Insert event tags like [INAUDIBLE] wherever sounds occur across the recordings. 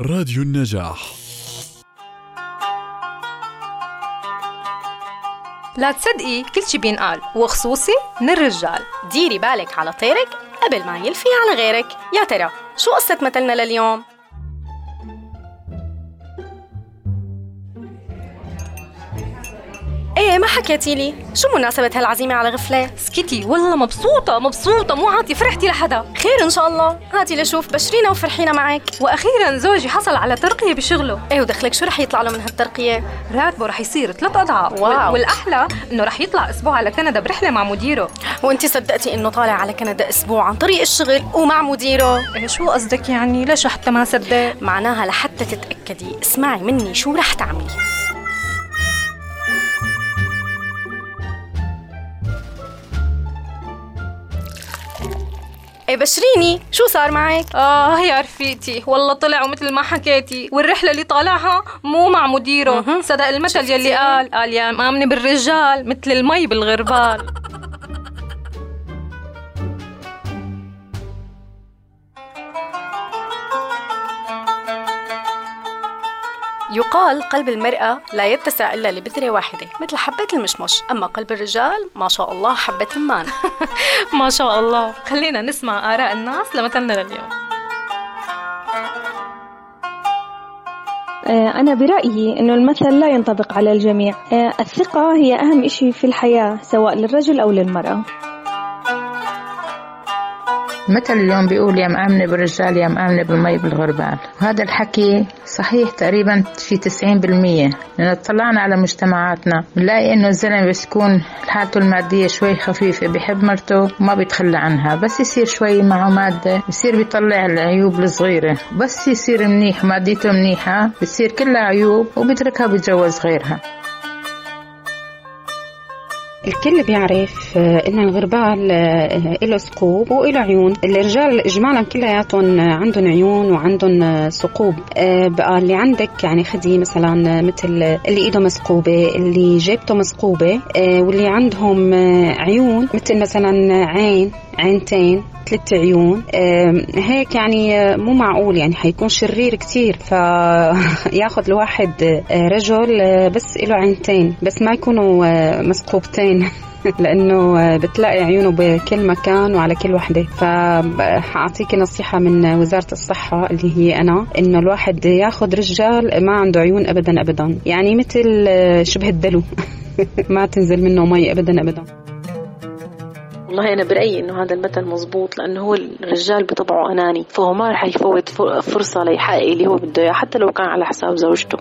راديو النجاح. لا تصدقي كل شي بينقال وخصوصي من الرجال. ديري بالك على طيرك قبل ما يلفي على غيرك. يا ترى شو قصة مثلنا لليوم؟ إيه ما حكيتي لي؟ شو مناسبة هالعزيمة على غفلة؟ سكتي والله مبسوطة مبسوطة مو عاطي فرحتي لحدا. خير إن شاء الله. هاتي لشوف بشرينا وفرحينا معك. وأخيرا زوجي حصل على ترقية بشغله. إيه ودخلك شو رح يطلع له من هالترقية؟ راتبه رح يصير ثلاث أضعاف. واو. والأحلى إنه رح يطلع أسبوع على كندا برحلة مع مديره. وأنت صدقتي إنه طالع على كندا أسبوع عن طريق الشغل ومع مديره؟ إيه شو قصدك يعني؟ ليش حتى ما صدق؟ معناها لحتى تتأكدي اسمعي مني شو رح تعملي. إيه بشريني شو صار معك؟ آه يا رفيقتي والله طلع ومثل ما حكيتي والرحلة اللي طالعها مو مع مديره. صدق المثل؟ يلي قال قال يا مآمنة بالرجال مثل المي بالغربال يقال قلب المرأة لا يتسع إلا لبذرة واحدة مثل حبة المشمش. أما قلب الرجال ما شاء الله حبة رمان [LAUGHS] ما شاء الله. خلينا نسمع آراء الناس لمثلنا لليوم. آه، أنا برأيي إنه المثل لا ينطبق على الجميع. آه، الثقة هي أهم إشي في الحياة سواء للرجل أو للمرأة. مثل اليوم بيقول يا مآمنة بالرجال يا مآمنة بالمي بالغربال؟ وهذا الحكي صحيح تقريبا في 90% لأن اطلعنا على مجتمعاتنا. بنلاقي إنه الزلمة بس يكون حالته المادية شوي خفيفة بحب مرته وما بيتخلى عنها. بس يصير شوي معه مادة بصير بيطلع العيوب الصغيرة. بس يصير منيح ماديته منيحة بتصير كلها عيوب وبيتركها بيتجوز غيرها. الكل بيعرف آه، إن الغربال آه، له ثقوب وله عيون. الرجال اجمالا كلياتهم عندهم عيون وعندهم آه، ثقوب. بقى اللي عندك يعني خدي مثلا مثل اللي ايده مثقوبه اللي جيبته مثقوبه واللي عندهم عيون. مثل مثلا عين عينتين ثلاث عيون. هيك يعني مو معقول يعني حيكون شرير كتير. فياخذ [LAUGHS] الواحد رجل بس له عينتين بس ما يكونوا آه، مثقوبتين [LAUGHS] لأنه آه، بتلاقي عيونه بكل مكان وعلى كل وحدة. فحاعطيكي نصيحة من وزارة الصحة اللي هي أنا إنه الواحد ياخذ رجال ما عنده عيون ابدا ابدا. يعني مثل آه، شبه الدلو. [LAUGHS] ما تنزل منه مي ابدا ابدا. والله أنا برأيي إنه هذا المثل مزبوط لأنه هو الرجال بطبعه أناني. فهو ما رح يفوت ف- فرصة ليحقق اللي هو بده إياه حتى لو كان على حساب زوجته.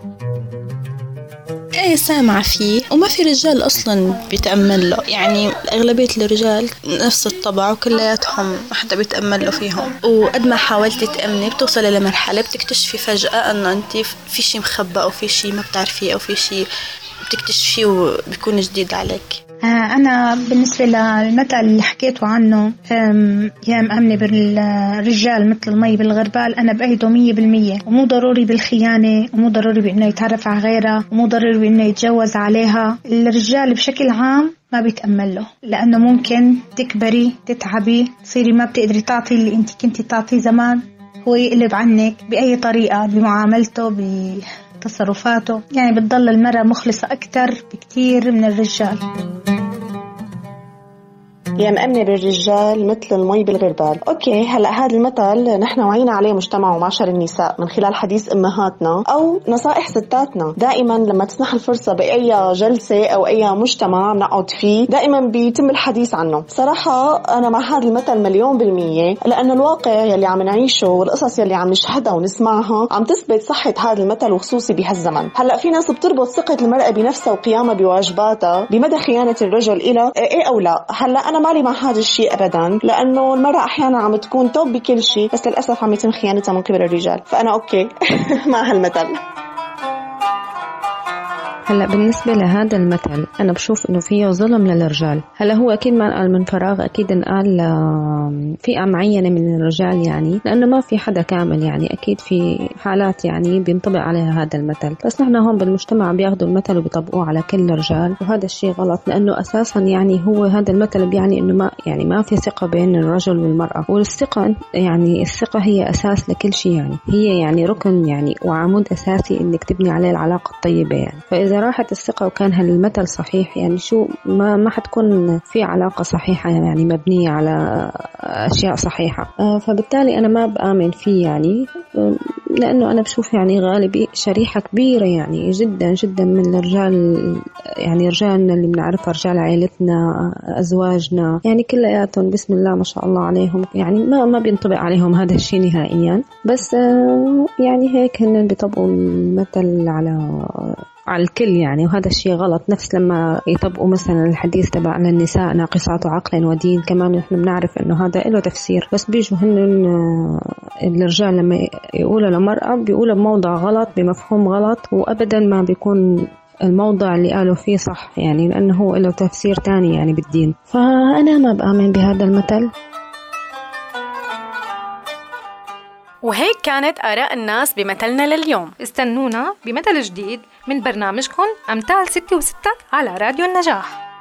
إيه سامعة فيه وما في رجال أصلا بيتأمل له يعني أغلبية الرجال نفس الطبع وكلياتهم ما حدا بيتأمل له فيهم. وقد ما حاولتي تأمني بتوصلي لمرحلة بتكتشفي فجأة إنه أنت في شي مخبى أو في شي ما بتعرفيه أو في شي بتكتشفيه وبيكون جديد عليك. أنا بالنسبة للمثل اللي حكيته عنه يا مأمنة بالرجال مثل المي بالغربال أنا بأيده مية بالمية. ومو ضروري بالخيانة ومو ضروري بأنه يتعرف على غيرها ومو ضروري بأنه يتجوز عليها. الرجال بشكل عام ما بيتأمل له لأنه ممكن تكبري تتعبي تصيري ما بتقدري تعطي اللي أنت كنتي تعطيه زمان هو يقلب عنك بأي طريقة بمعاملته بتصرفاته يعني بتضل المرأة مخلصة أكثر بكتير من الرجال. يا مأمنة بالرجال مثل المي بالغربال. أوكي هلأ هذا المثل نحن وعينا عليه مجتمع ومعشر النساء من خلال حديث أمهاتنا أو نصائح ستاتنا. دائما لما تسنح الفرصة بأي جلسة أو أي مجتمع بنقعد فيه دائما بيتم الحديث عنه. صراحة أنا مع هذا المثل مليون بالمية لأنه الواقع يلي عم نعيشه والقصص يلي عم نشهدها ونسمعها عم تثبت صحة هذا المثل وخصوصي بهالزمن. هلأ في ناس بتربط ثقة المرأة بنفسها وقيامها بواجباتها بمدى خيانة الرجل إلى إيه أو لا. هلأ أنا مالي مع هذا الشيء أبدا لأنه المرأة أحيانا عم تكون توب بكل شيء بس للأسف عم يتم خيانتها من قبل الرجال. فأنا أوكي. [LAUGHS] مع هالمثل. هلا بالنسبة لهذا المثل أنا بشوف إنه فيه ظلم للرجال، هلا هو أكيد ما انقال من فراغ أكيد انقال فئة معينة من الرجال يعني لأنه ما في حدا كامل يعني أكيد في حالات يعني بينطبق عليها هذا المثل، بس نحن هون بالمجتمع بياخذوا المثل وبيطبقوه على كل الرجال وهذا الشيء غلط لأنه أساسا يعني هو هذا المثل بيعني إنه ما يعني ما في ثقة بين الرجل والمرأة، والثقة يعني الثقة هي أساس لكل شيء يعني، هي يعني ركن يعني وعمود أساسي إنك تبني عليه العلاقة الطيبة يعني، فإذا راحت الثقة وكان هالمثل صحيح يعني شو ما ما حتكون في علاقة صحيحة يعني مبنية على أشياء صحيحة. آه، فبالتالي أنا ما بآمن فيه يعني آه، لأنه أنا بشوف يعني غالبي شريحة كبيرة يعني جدا جدا من الرجال يعني رجالنا اللي بنعرفها رجال عائلتنا أزواجنا يعني كلياتهم بسم الله ما شاء الله عليهم. يعني ما ما بينطبق عليهم هذا الشيء نهائيا. بس آه، يعني هيك هن بيطبقوا المثل على على الكل يعني وهذا الشيء غلط. نفس لما يطبقوا مثلا الحديث تبع النساء ناقصات عقل ودين كمان نحن بنعرف إنه هذا له تفسير. بس بيجوا هن الرجال لما يقولوا لمرأة بيقولوا بموضع غلط بمفهوم غلط وابدا ما بيكون الموضع اللي قالوا فيه صح يعني لأنه هو له تفسير تاني يعني بالدين. فأنا ما بآمن بهذا المثل. وهيك كانت آراء الناس بمثلنا لليوم. استنونا بمثل جديد من برنامجكم أمثال ستة وستة على راديو النجاح.